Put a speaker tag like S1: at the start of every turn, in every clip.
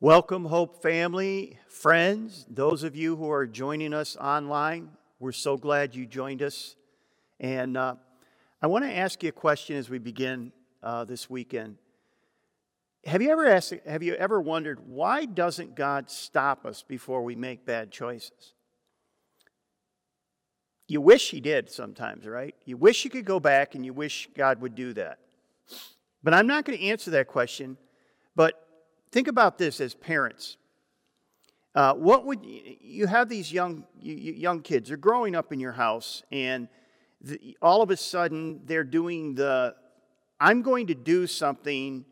S1: Welcome, Hope family, friends, those of you who are joining us online. We're so glad you joined us. And uh, I want to ask you a question as we begin uh, this weekend. Have you ever asked, have you ever wondered why doesn't God stop us before we make bad choices? You wish He did sometimes, right? You wish you could go back and you wish God would do that. But I'm not going to answer that question. But think about this as parents. Uh, what would you have these young young kids? They're growing up in your house, and the, all of a sudden they're doing the I'm going to do something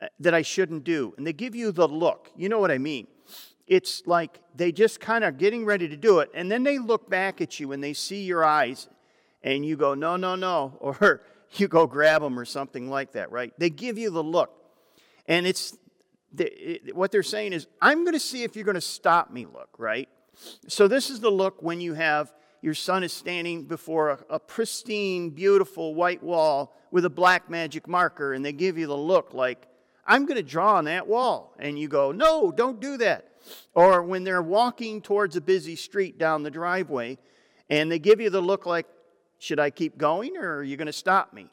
S1: uh, that I shouldn't do. And they give you the look. You know what I mean? It's like they just kind of getting ready to do it. And then they look back at you and they see your eyes and you go, no, no, no. Or you go grab them or something like that, right? They give you the look. And it's what they're saying is, I'm going to see if you're going to stop me, look, right? So this is the look when you have your son is standing before a, a, pristine, beautiful white wall with a black magic marker, and they give you the look like, I'm going to draw on that wall. And you go, No, don't do that. Or when they're walking towards a busy street down the driveway, and they give you the look like, Should I keep going, or are you going to stop me?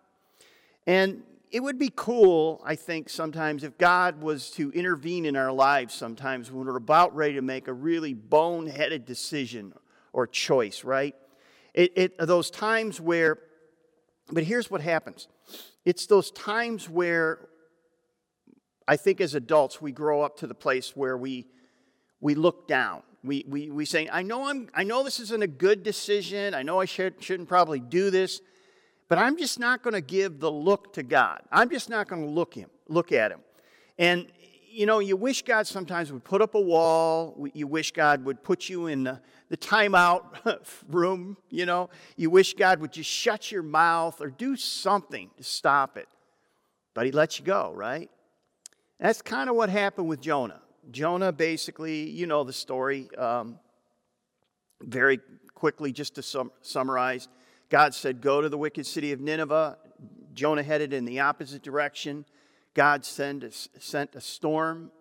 S1: And it would be cool, I think, sometimes if God was to intervene in our lives sometimes when we're about ready to make a really boneheaded decision or choice, right? It, it, those times where, but here's what happens it's those times where I think as adults we grow up to the place where we, we look down. We, we, we say, I know, I'm, I know this isn't a good decision. I know I should, shouldn't probably do this, but I'm just not going to give the look to God. I'm just not going to look him, look at him. And you know, you wish God sometimes would put up a wall. You wish God would put you in the, the timeout room, you know. You wish God would just shut your mouth or do something to stop it. But he lets you go, right? That's kind of what happened with Jonah. Jonah basically, you know the story. Um, very quickly, just to sum, summarize, God said, Go to the wicked city of Nineveh. Jonah headed in the opposite direction. God sent a, sent a storm.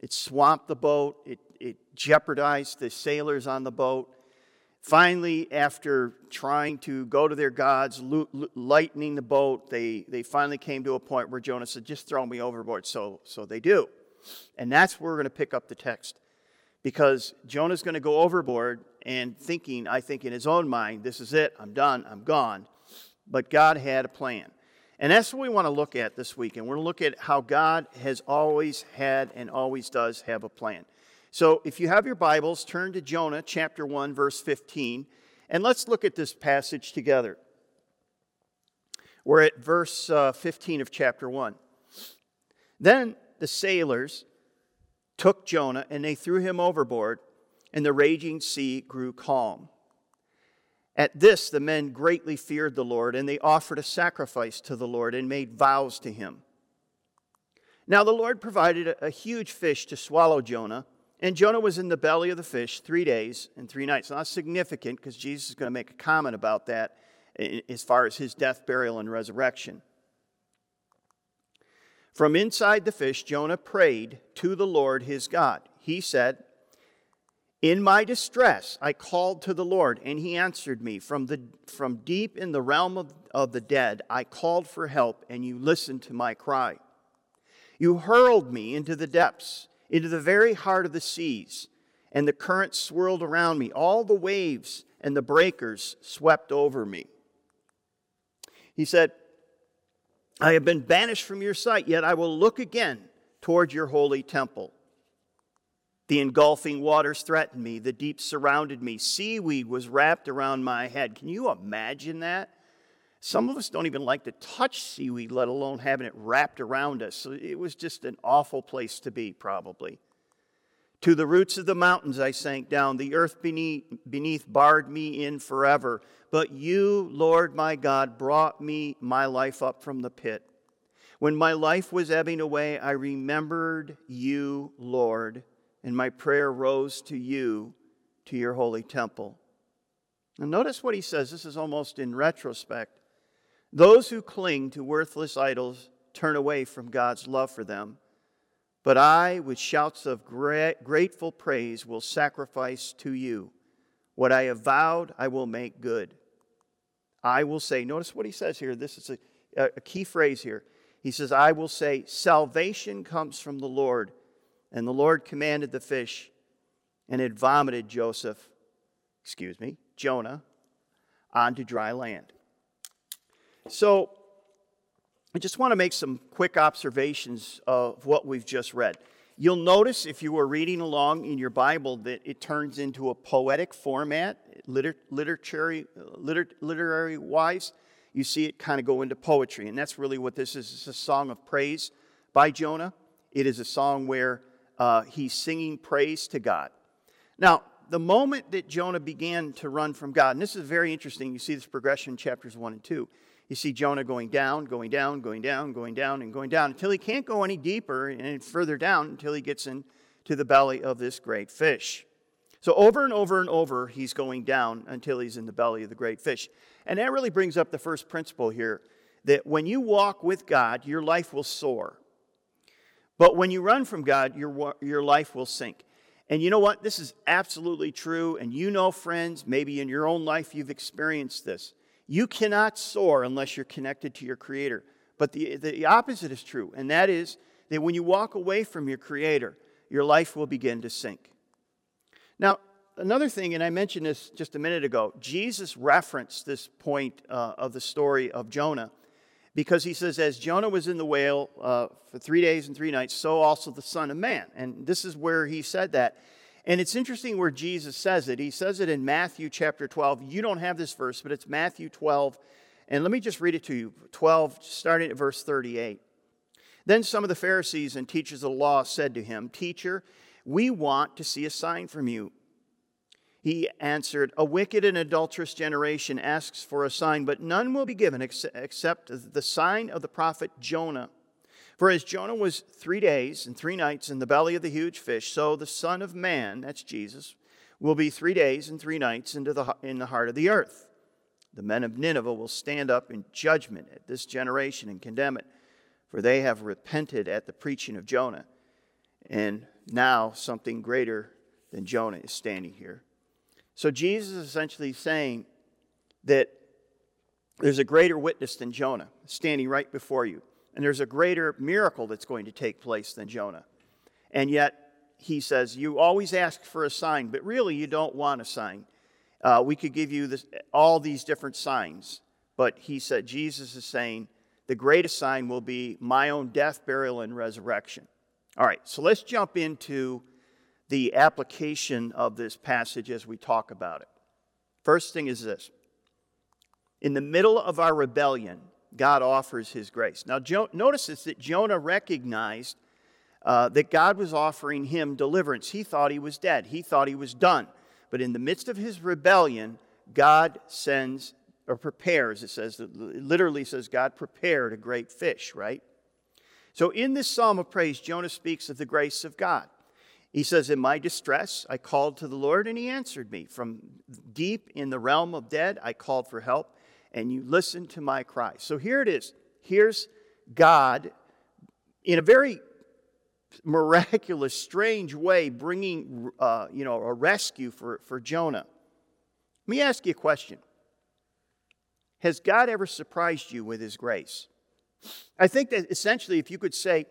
S1: It swamped the boat. It, it jeopardized the sailors on the boat. Finally, after trying to go to their gods, lightening the boat, they, they finally came to a point where Jonah said, Just throw me overboard. So, so they do. And that's where we're going to pick up the text. Because Jonah's going to go overboard and thinking, I think in his own mind, this is it, I'm done, I'm gone. But God had a plan. And that's what we want to look at this week. And we're going to look at how God has always had and always does have a plan. So if you have your Bibles, turn to Jonah chapter 1, verse 15, and let's look at this passage together. We're at verse uh, 15 of chapter 1. Then the sailors took Jonah and they threw him overboard, and the raging sea grew calm. At this, the men greatly feared the Lord, and they offered a sacrifice to the Lord and made vows to him. Now, the Lord provided a, huge fish to swallow Jonah, and Jonah was in the belly of the fish three days and three nights. Now, that's significant because Jesus is going to make a comment about that as far as his death, burial, and resurrection. From inside the fish, Jonah prayed to the Lord his God. He said, in my distress, I called to the Lord, and he answered me. From, the, from deep in the realm of, of the dead, I called for help, and you listened to my cry. You hurled me into the depths, into the very heart of the seas, and the current swirled around me. All the waves and the breakers swept over me. He said, I have been banished from your sight, yet I will look again toward your holy temple. The engulfing waters threatened me. The deep surrounded me. Seaweed was wrapped around my head. Can you imagine that? Some of us don't even like to touch seaweed, let alone having it wrapped around us. So it was just an awful place to be, probably. To the roots of the mountains I sank down. The earth beneath, beneath barred me in forever. But you, Lord my God, brought me my life up from the pit. When my life was ebbing away, I remembered you, Lord and my prayer rose to you, to your holy temple. And notice what he says. This is almost in retrospect. Those who cling to worthless idols turn away from God's love for them, But I, with shouts of grateful praise, will sacrifice to you. What I have vowed, I will make good. I will say, notice what he says here. This is a, a key phrase here. He says, I will say, Salvation comes from the Lord. And the Lord commanded the fish, and it vomited Joseph, excuse me, Jonah, onto dry land. So, I just want to make some quick observations of what we've just read. You'll notice if you were reading along in your Bible that it turns into a poetic format, liter- literary, liter- literary wise. You see it kind of go into poetry, and that's really what this is. It's a song of praise by Jonah. It is a song where uh, he's singing praise to God. Now, the moment that Jonah began to run from God, and this is very interesting, you see this progression in chapters 1 and 2. You see Jonah going down, going down, going down, going down, and going down until he can't go any deeper and further down until he gets into the belly of this great fish. So, over and over and over, he's going down until he's in the belly of the great fish. And that really brings up the first principle here that when you walk with God, your life will soar. But when you run from God, your, your life will sink. And you know what? This is absolutely true. And you know, friends, maybe in your own life you've experienced this. You cannot soar unless you're connected to your Creator. But the, the opposite is true, and that is that when you walk away from your Creator, your life will begin to sink. Now, another thing, and I mentioned this just a minute ago, Jesus referenced this point uh, of the story of Jonah because he says, As Jonah was in the whale uh, for three days and three nights, so also the Son of Man. And this is where he said that. And it's interesting where Jesus says it. He says it in Matthew chapter 12. You don't have this verse, but it's Matthew 12. And let me just read it to you 12, starting at verse 38. Then some of the Pharisees and teachers of the law said to him, Teacher, we want to see a sign from you. He answered, A wicked and adulterous generation asks for a sign, but none will be given except the sign of the prophet Jonah. For as Jonah was three days and three nights in the belly of the huge fish, so the Son of Man, that's Jesus, will be three days and three nights into the, in the heart of the earth. The men of Nineveh will stand up in judgment at this generation and condemn it, for they have repented at the preaching of Jonah. And now something greater than Jonah is standing here. So Jesus is essentially saying that there's a greater witness than Jonah standing right before you. And there's a greater miracle that's going to take place than Jonah. And yet, he says, You always ask for a sign, but really you don't want a sign. Uh, we could give you this, all these different signs. But he said, Jesus is saying, the greatest sign will be my own death, burial, and resurrection. All right, so let's jump into the application of this passage as we talk about it. First thing is this In the middle of our rebellion, God offers his grace. Now, jo- notice this that Jonah recognized uh, that God was offering him deliverance. He thought he was dead, he thought he was done. But in the midst of his rebellion, God sends or prepares, it says, it literally says, God prepared a great fish, right? So in this psalm of praise, Jonah speaks of the grace of God. He says, In my distress, I called to the Lord, and he answered me. From deep in the realm of dead, I called for help and you listened to my cry. So here it is. Here's God in a very miraculous, strange way bringing, uh, you know, a rescue for, for Jonah. Let me ask you a question. Has God ever surprised you with his grace? I think that essentially, if you could say,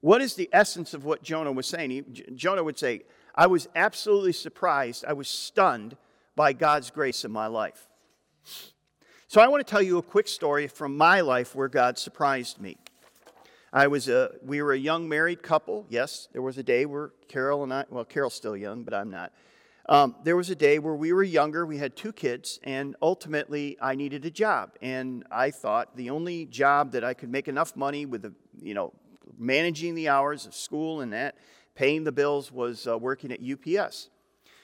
S1: what is the essence of what Jonah was saying? He, Jonah would say, I was absolutely surprised. I was stunned by God's grace in my life. So I want to tell you a quick story from my life where God surprised me. I was a, we were a young married couple. Yes, there was a day where Carol and I, well, Carol's still young, but I'm not. Um, there was a day where we were younger, we had two kids, and ultimately I needed a job. And I thought the only job that I could make enough money with, the, you know, managing the hours of school and that, paying the bills was uh, working at UPS.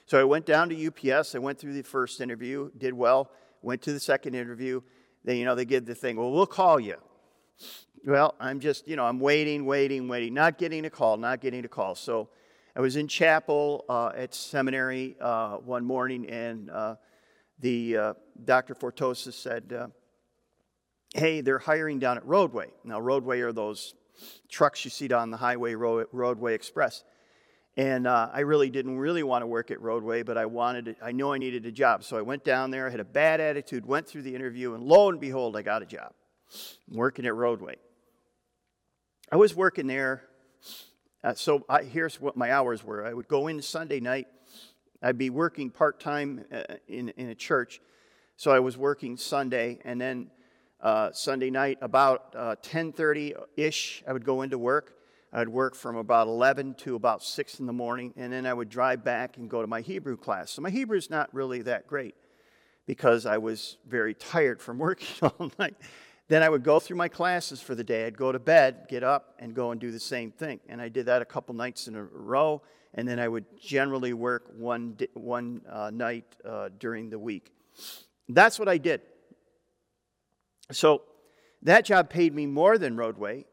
S1: So I went down to UPS. I went through the first interview, did well went to the second interview. They, you know, they give the thing, well, we'll call you. Well, I'm just, you know, I'm waiting, waiting, waiting, not getting a call, not getting a call. So I was in chapel uh, at seminary uh, one morning, and uh, the uh, Dr. Fortosa said, uh, hey, they're hiring down at Roadway. Now, Roadway are those trucks you see down the highway road, roadway express. And uh, I really didn't really want to work at Roadway, but I wanted it, I knew I needed a job. So I went down there, I had a bad attitude, went through the interview, and lo and behold, I got a job working at Roadway. I was working there. Uh, so I, here's what my hours were I would go in Sunday night, I'd be working part time uh, in, in a church. So I was working Sunday, and then uh, Sunday night, about 10:30 uh, ish, I would go into work. I'd work from about 11 to about 6 in the morning, and then I would drive back and go to my Hebrew class. So my Hebrew is not really that great because I was very tired from working all night. Then I would go through my classes for the day. I'd go to bed, get up, and go and do the same thing. And I did that a couple nights in a row, and then I would generally work one, one uh, night uh, during the week. That's what I did. So that job paid me more than Roadway.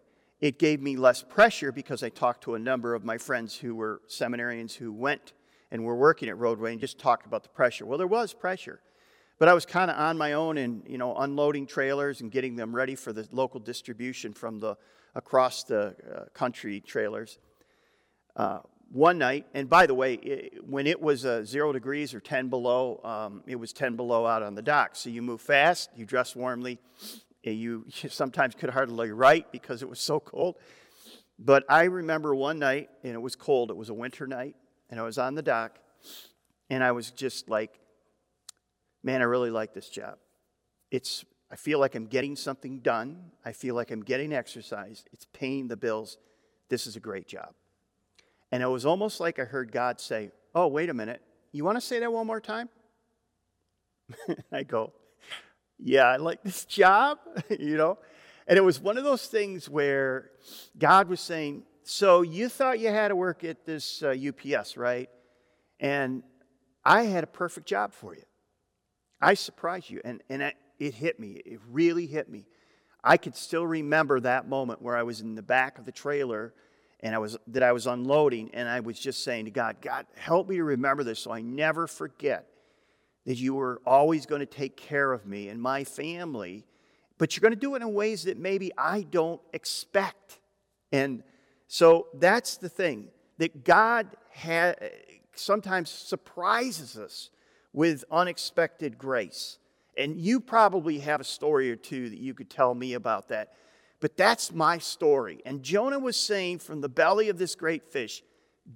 S1: It gave me less pressure because I talked to a number of my friends who were seminarians who went and were working at Roadway and just talked about the pressure. Well, there was pressure. But I was kind of on my own and, you know, unloading trailers and getting them ready for the local distribution from the across the uh, country trailers. Uh, one night, and by the way, it, when it was uh, zero degrees or 10 below, um, it was 10 below out on the dock. So you move fast, you dress warmly, you, you sometimes could hardly write because it was so cold. But I remember one night, and it was cold, it was a winter night, and I was on the dock, and I was just like, man, I really like this job. It's, I feel like I'm getting something done. I feel like I'm getting exercise. It's paying the bills. This is a great job. And it was almost like I heard God say, Oh, wait a minute. You want to say that one more time? I go, Yeah, I like this job, you know? And it was one of those things where God was saying, So you thought you had to work at this uh, UPS, right? And I had a perfect job for you. I surprised you. And, and it hit me. It really hit me. I could still remember that moment where I was in the back of the trailer and I was that I was unloading and I was just saying to God, God, help me to remember this so I never forget that you were always going to take care of me and my family, but you're going to do it in ways that maybe I don't expect. And so that's the thing that God ha- sometimes surprises us with unexpected grace. And you probably have a story or two that you could tell me about that. But that's my story. And Jonah was saying from the belly of this great fish,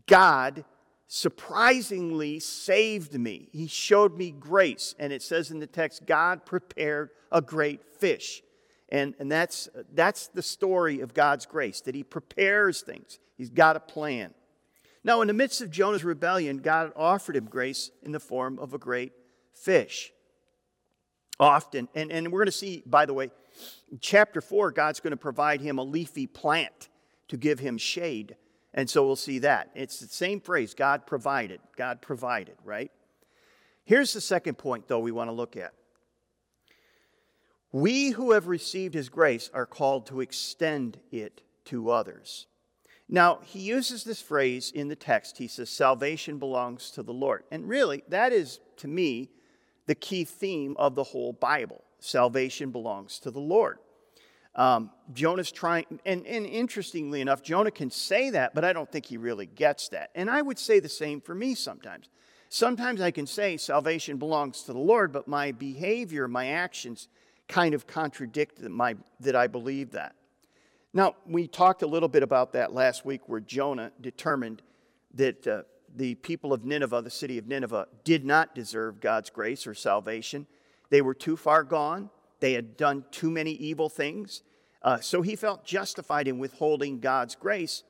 S1: God surprisingly saved me. He showed me grace. And it says in the text, God prepared a great fish. And, and that's, that's the story of God's grace, that He prepares things, He's got a plan. Now, in the midst of Jonah's rebellion, God offered him grace in the form of a great fish. Often, and, and we're going to see, by the way, chapter 4, God's going to provide him a leafy plant to give him shade. And so we'll see that. It's the same phrase God provided. God provided, right? Here's the second point, though, we want to look at. We who have received his grace are called to extend it to others. Now, he uses this phrase in the text. He says, Salvation belongs to the Lord. And really, that is, to me, the key theme of the whole Bible. Salvation belongs to the Lord. Um, Jonah's trying, and, and interestingly enough, Jonah can say that, but I don't think he really gets that. And I would say the same for me sometimes. Sometimes I can say salvation belongs to the Lord, but my behavior, my actions kind of contradict my, that I believe that. Now, we talked a little bit about that last week where Jonah determined that uh, the people of Nineveh, the city of Nineveh, did not deserve God's grace or salvation. They were too far gone, they had done too many evil things. Uh, so he felt justified in withholding God's grace.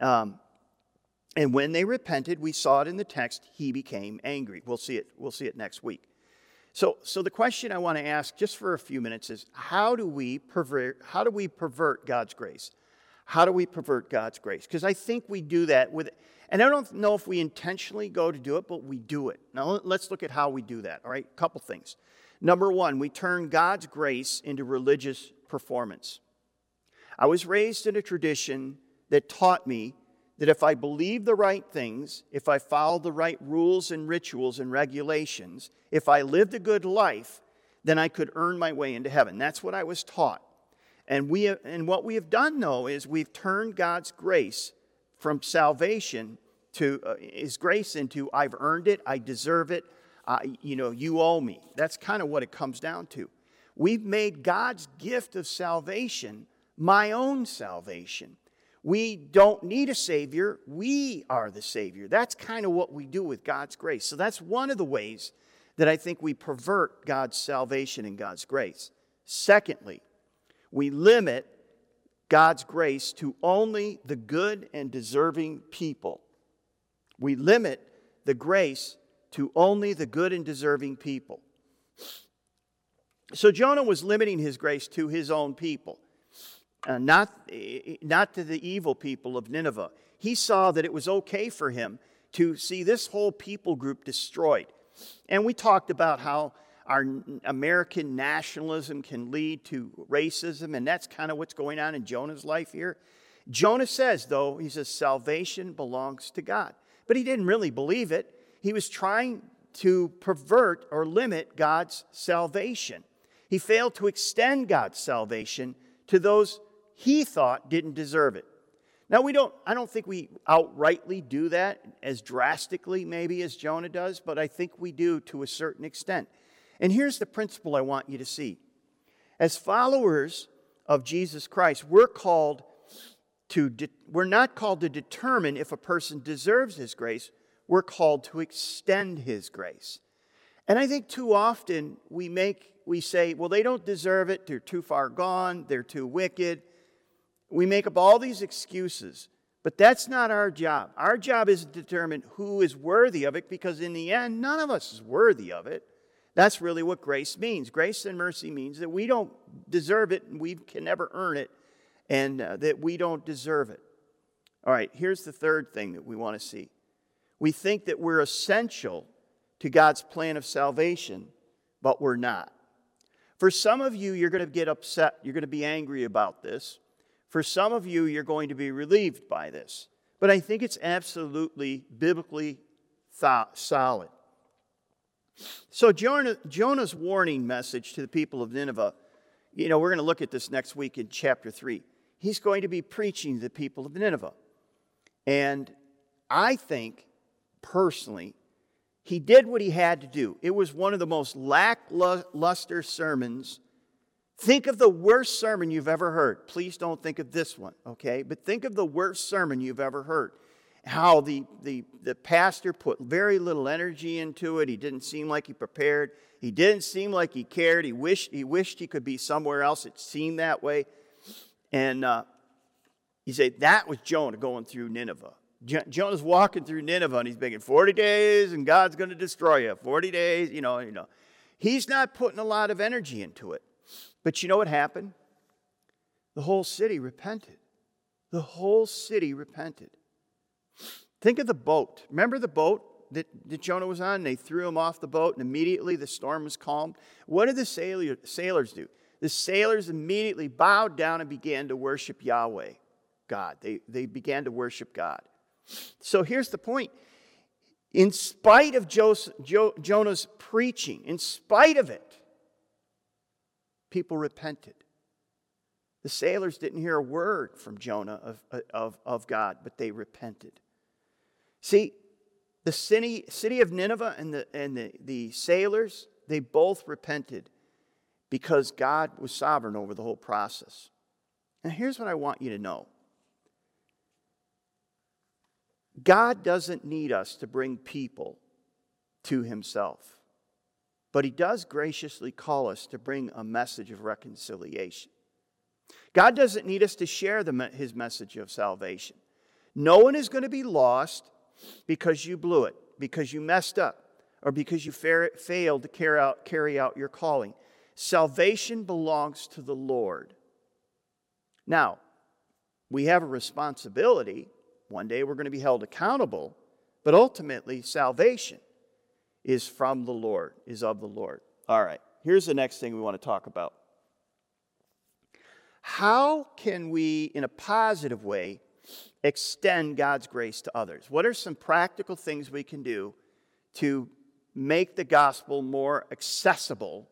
S1: Um, and when they repented, we saw it in the text, he became angry. We'll see it, we'll see it next week. So, so the question I want to ask just for a few minutes is how do we pervert, how do we pervert God's grace? How do we pervert God's grace? Because I think we do that with, and I don't know if we intentionally go to do it, but we do it. Now let's look at how we do that. All right, a couple things. Number one, we turn God's grace into religious performance. I was raised in a tradition that taught me that if I believe the right things, if I follow the right rules and rituals and regulations, if I lived a good life, then I could earn my way into heaven. That's what I was taught. And, we, and what we have done, though, is we've turned God's grace from salvation to uh, His grace into I've earned it, I deserve it, uh, you know, you owe me. That's kind of what it comes down to. We've made God's gift of salvation my own salvation. We don't need a Savior, we are the Savior. That's kind of what we do with God's grace. So that's one of the ways that I think we pervert God's salvation and God's grace. Secondly, we limit God's grace to only the good and deserving people. We limit the grace to only the good and deserving people. So Jonah was limiting his grace to his own people, uh, not, not to the evil people of Nineveh. He saw that it was okay for him to see this whole people group destroyed. And we talked about how our American nationalism can lead to racism, and that's kind of what's going on in Jonah's life here. Jonah says, though, he says, salvation belongs to God. But he didn't really believe it. He was trying to pervert or limit God's salvation. He failed to extend God's salvation to those he thought didn't deserve it. Now, we don't, I don't think we outrightly do that as drastically, maybe, as Jonah does, but I think we do to a certain extent. And here's the principle I want you to see. As followers of Jesus Christ, we're called to, de- we're not called to determine if a person deserves his grace, we're called to extend his grace. And I think too often we make, we say, well, they don't deserve it, they're too far gone, they're too wicked. We make up all these excuses, but that's not our job. Our job is to determine who is worthy of it because in the end, none of us is worthy of it. That's really what grace means. Grace and mercy means that we don't deserve it and we can never earn it and uh, that we don't deserve it. All right, here's the third thing that we want to see. We think that we're essential to God's plan of salvation, but we're not. For some of you, you're going to get upset. You're going to be angry about this. For some of you, you're going to be relieved by this. But I think it's absolutely biblically th- solid. So, Jonah, Jonah's warning message to the people of Nineveh, you know, we're going to look at this next week in chapter 3. He's going to be preaching to the people of Nineveh. And I think, personally, he did what he had to do. It was one of the most lackluster sermons. Think of the worst sermon you've ever heard. Please don't think of this one, okay? But think of the worst sermon you've ever heard how the, the, the pastor put very little energy into it. He didn't seem like he prepared. He didn't seem like he cared. He wished he, wished he could be somewhere else. It seemed that way. And uh, you say, that was Jonah going through Nineveh. Jonah's walking through Nineveh and he's begging 40 days and God's going to destroy you. 40 days, you know, you know. He's not putting a lot of energy into it. But you know what happened? The whole city repented. The whole city repented. Think of the boat. Remember the boat that, that Jonah was on? They threw him off the boat, and immediately the storm was calmed. What did the sailor, sailors do? The sailors immediately bowed down and began to worship Yahweh, God. They, they began to worship God. So here's the point. In spite of Joseph, jo, Jonah's preaching, in spite of it, people repented. The sailors didn't hear a word from Jonah of, of, of God, but they repented. See, the city, city of Nineveh and, the, and the, the sailors, they both repented because God was sovereign over the whole process. Now, here's what I want you to know God doesn't need us to bring people to Himself, but He does graciously call us to bring a message of reconciliation. God doesn't need us to share the, His message of salvation. No one is going to be lost because you blew it, because you messed up, or because you failed to carry out, carry out your calling. Salvation belongs to the Lord. Now, we have a responsibility. One day we're going to be held accountable, but ultimately, salvation is from the Lord, is of the Lord. All right, here's the next thing we want to talk about. How can we, in a positive way, extend God's grace to others? What are some practical things we can do to make the gospel more accessible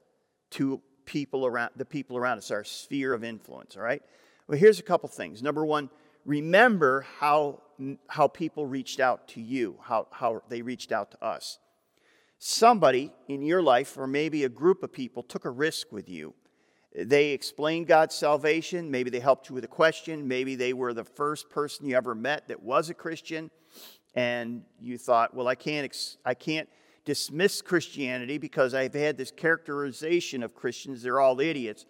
S1: to people around the people around us, our sphere of influence, all right? Well, here's a couple things. Number one, remember how, how people reached out to you, how, how they reached out to us. Somebody in your life, or maybe a group of people, took a risk with you. They explained God's salvation. Maybe they helped you with a question. Maybe they were the first person you ever met that was a Christian. And you thought, well, I can't, I can't dismiss Christianity because I've had this characterization of Christians, they're all idiots.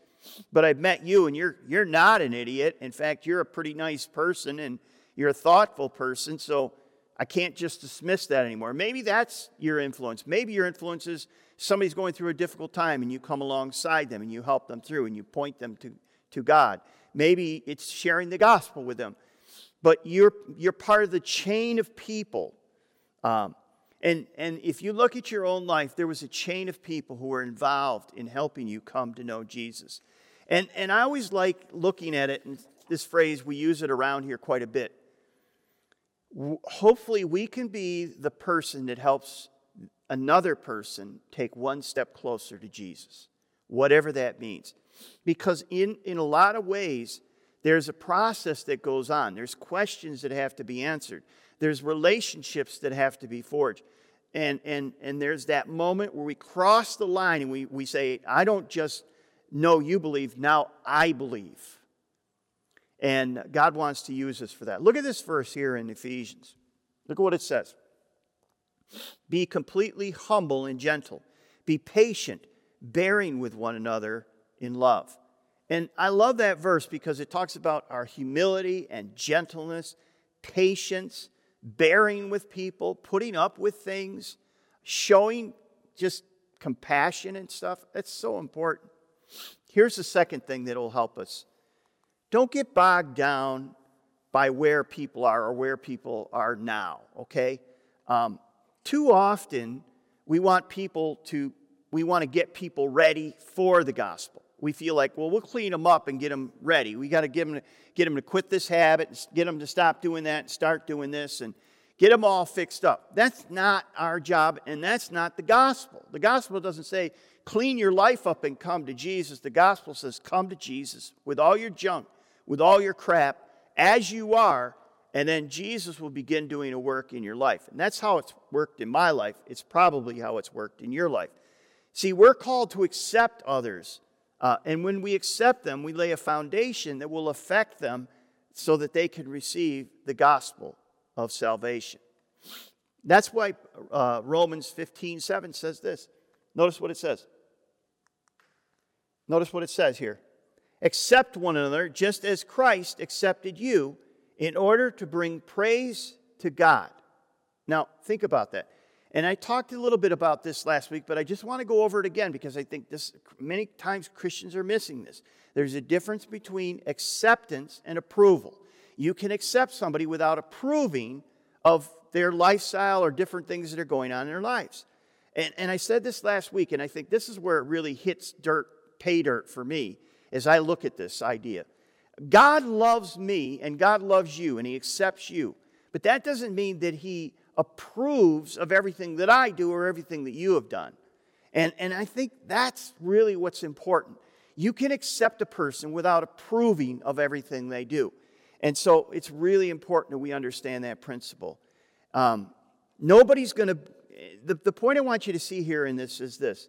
S1: But I've met you and you're, you're not an idiot. In fact, you're a pretty nice person and you're a thoughtful person. So I can't just dismiss that anymore. Maybe that's your influence. Maybe your influence is somebody's going through a difficult time and you come alongside them and you help them through and you point them to, to God. Maybe it's sharing the gospel with them. But you're, you're part of the chain of people. Um, and, and if you look at your own life, there was a chain of people who were involved in helping you come to know Jesus. And, and I always like looking at it, and this phrase, we use it around here quite a bit. Hopefully, we can be the person that helps another person take one step closer to Jesus, whatever that means. Because in, in a lot of ways, there's a process that goes on, there's questions that have to be answered, there's relationships that have to be forged. And, and, and there's that moment where we cross the line and we, we say, I don't just know you believe, now I believe. And God wants to use us for that. Look at this verse here in Ephesians. Look at what it says. Be completely humble and gentle. Be patient, bearing with one another in love. And I love that verse because it talks about our humility and gentleness, patience, bearing with people, putting up with things, showing just compassion and stuff. That's so important. Here's the second thing that will help us don't get bogged down by where people are or where people are now, okay? Um, too often, we want people to, we want to get people ready for the gospel. We feel like, well, we'll clean them up and get them ready. We got to get them, get them to quit this habit, get them to stop doing that and start doing this and get them all fixed up. That's not our job, and that's not the gospel. The gospel doesn't say, clean your life up and come to Jesus. The gospel says, come to Jesus with all your junk, with all your crap, as you are, and then Jesus will begin doing a work in your life. And that's how it's worked in my life. It's probably how it's worked in your life. See, we're called to accept others. Uh, and when we accept them, we lay a foundation that will affect them so that they can receive the gospel of salvation. That's why uh, Romans 15 7 says this. Notice what it says. Notice what it says here. Accept one another just as Christ accepted you in order to bring praise to God. Now, think about that. And I talked a little bit about this last week, but I just want to go over it again because I think this many times Christians are missing this. There's a difference between acceptance and approval. You can accept somebody without approving of their lifestyle or different things that are going on in their lives. And, and I said this last week, and I think this is where it really hits dirt, pay dirt for me as I look at this idea. God loves me and God loves you and He accepts you. But that doesn't mean that He approves of everything that I do or everything that you have done. And, and I think that's really what's important. You can accept a person without approving of everything they do. And so it's really important that we understand that principle. Um, nobody's going to, the, the point I want you to see here in this is this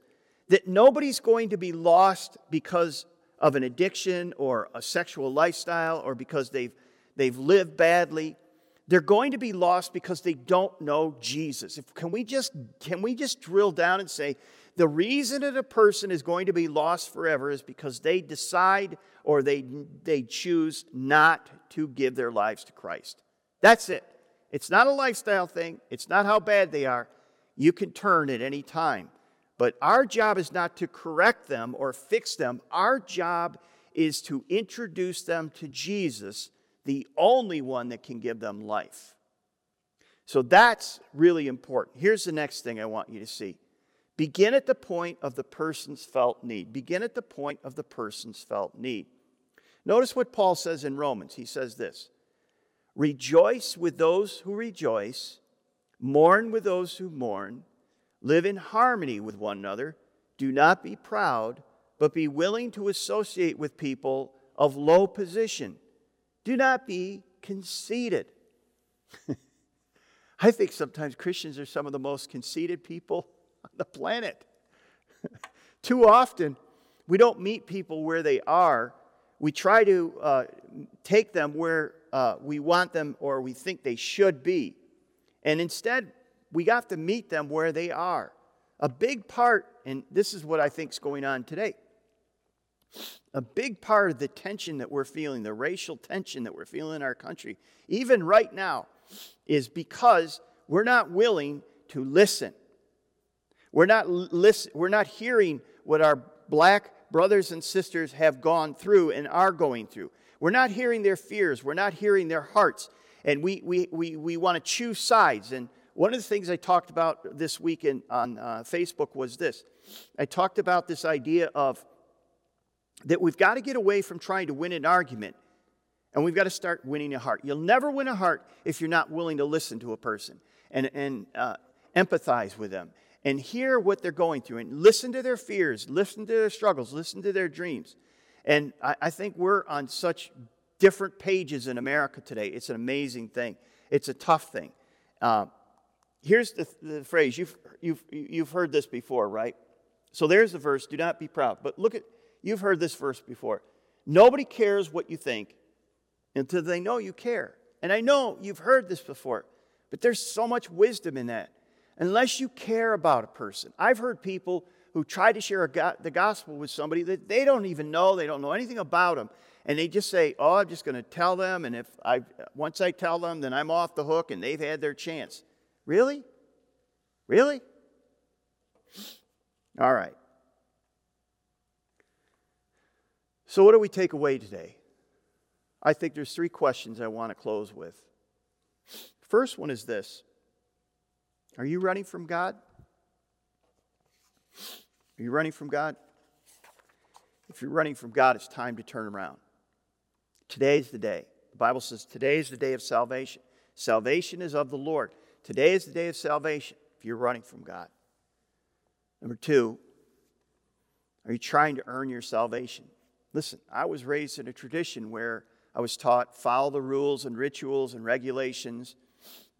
S1: that nobody's going to be lost because of an addiction or a sexual lifestyle or because they've, they've lived badly. They're going to be lost because they don't know Jesus. If, can, we just, can we just drill down and say the reason that a person is going to be lost forever is because they decide or they, they choose not to give their lives to Christ? That's it. It's not a lifestyle thing, it's not how bad they are. You can turn at any time. But our job is not to correct them or fix them. Our job is to introduce them to Jesus, the only one that can give them life. So that's really important. Here's the next thing I want you to see begin at the point of the person's felt need. Begin at the point of the person's felt need. Notice what Paul says in Romans. He says this Rejoice with those who rejoice, mourn with those who mourn Live in harmony with one another. Do not be proud, but be willing to associate with people of low position. Do not be conceited. I think sometimes Christians are some of the most conceited people on the planet. Too often, we don't meet people where they are. We try to uh, take them where uh, we want them or we think they should be. And instead, we have to meet them where they are. A big part, and this is what I think is going on today, a big part of the tension that we're feeling, the racial tension that we're feeling in our country, even right now, is because we're not willing to listen. We're not, listen, we're not hearing what our black brothers and sisters have gone through and are going through. We're not hearing their fears. We're not hearing their hearts. And we, we, we, we want to choose sides. And one of the things I talked about this week in, on uh, Facebook was this I talked about this idea of that we've got to get away from trying to win an argument and we've got to start winning a heart. You'll never win a heart if you're not willing to listen to a person and, and uh, empathize with them and hear what they're going through and listen to their fears, listen to their struggles, listen to their dreams. And I, I think we're on such different pages in America today. It's an amazing thing, it's a tough thing. Uh, here's the, the phrase you've, you've, you've heard this before, right? So there's the verse do not be proud. But look at, you've heard this verse before. Nobody cares what you think until they know you care. And I know you've heard this before, but there's so much wisdom in that. Unless you care about a person, I've heard people who try to share go- the gospel with somebody that they don't even know, they don't know anything about them, and they just say, "Oh, I'm just going to tell them, and if I once I tell them, then I'm off the hook, and they've had their chance." Really? Really? All right. So, what do we take away today? I think there's three questions I want to close with. First one is this Are you running from God? Are you running from God? If you're running from God, it's time to turn around. Today's the day. The Bible says today is the day of salvation. Salvation is of the Lord. Today is the day of salvation if you're running from God. Number two, are you trying to earn your salvation? Listen, I was raised in a tradition where I was taught follow the rules and rituals and regulations,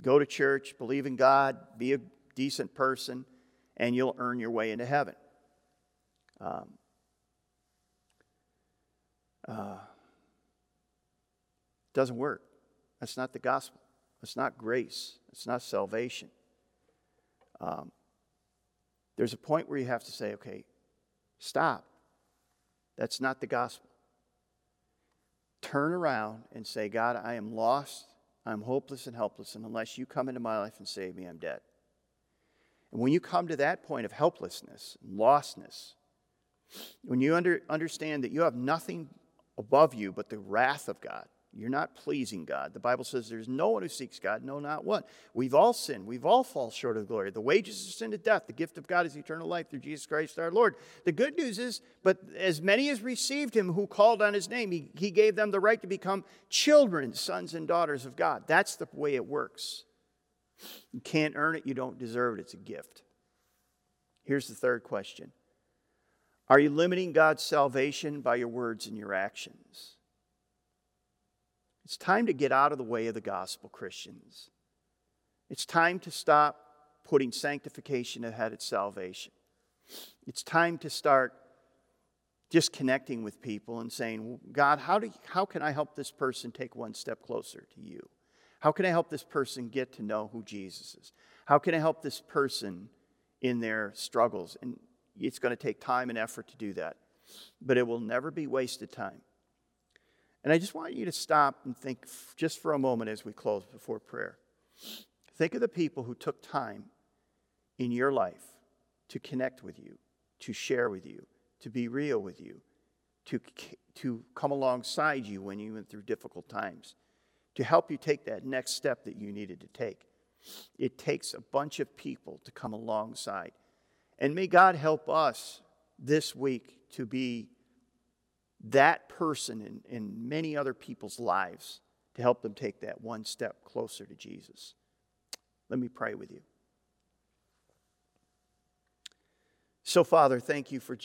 S1: go to church, believe in God, be a decent person, and you'll earn your way into heaven. Um, uh, doesn't work. That's not the gospel. That's not grace. It's not salvation. Um, there's a point where you have to say, okay, stop. That's not the gospel turn around and say, God, I am lost, I'm hopeless and helpless, and unless you come into my life and save me, I'm dead. And when you come to that point of helplessness and lostness, when you under, understand that you have nothing above you but the wrath of God, you're not pleasing God. The Bible says there's no one who seeks God, no, not one. We've all sinned. We've all fall short of glory. The wages of sin is death. The gift of God is eternal life through Jesus Christ our Lord. The good news is, but as many as received him who called on his name, he, he gave them the right to become children, sons and daughters of God. That's the way it works. You can't earn it, you don't deserve it. It's a gift. Here's the third question Are you limiting God's salvation by your words and your actions? It's time to get out of the way of the gospel, Christians. It's time to stop putting sanctification ahead of salvation. It's time to start just connecting with people and saying, God, how, do, how can I help this person take one step closer to you? How can I help this person get to know who Jesus is? How can I help this person in their struggles? And it's going to take time and effort to do that, but it will never be wasted time. And I just want you to stop and think just for a moment as we close before prayer. Think of the people who took time in your life to connect with you, to share with you, to be real with you, to, to come alongside you when you went through difficult times, to help you take that next step that you needed to take. It takes a bunch of people to come alongside. And may God help us this week to be that person in many other people's lives to help them take that one step closer to Jesus. Let me pray with you. So, Father, thank you for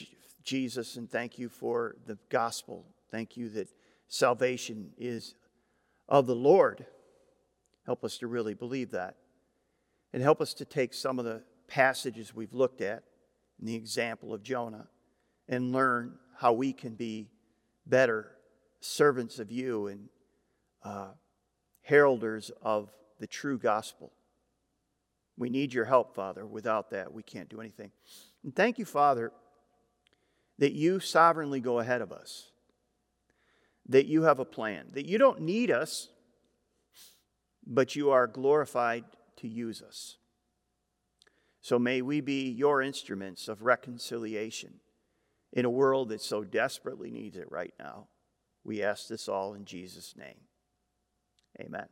S1: Jesus and thank you for the gospel. Thank you that salvation is of the Lord. Help us to really believe that. And help us to take some of the passages we've looked at in the example of Jonah and learn how we can be better servants of you and uh, heralders of the true gospel. We need your help, Father. Without that, we can't do anything. And thank you, Father, that you sovereignly go ahead of us, that you have a plan, that you don't need us, but you are glorified to use us. So may we be your instruments of reconciliation in a world that so desperately needs it right now. We ask this all in Jesus' name. Amen.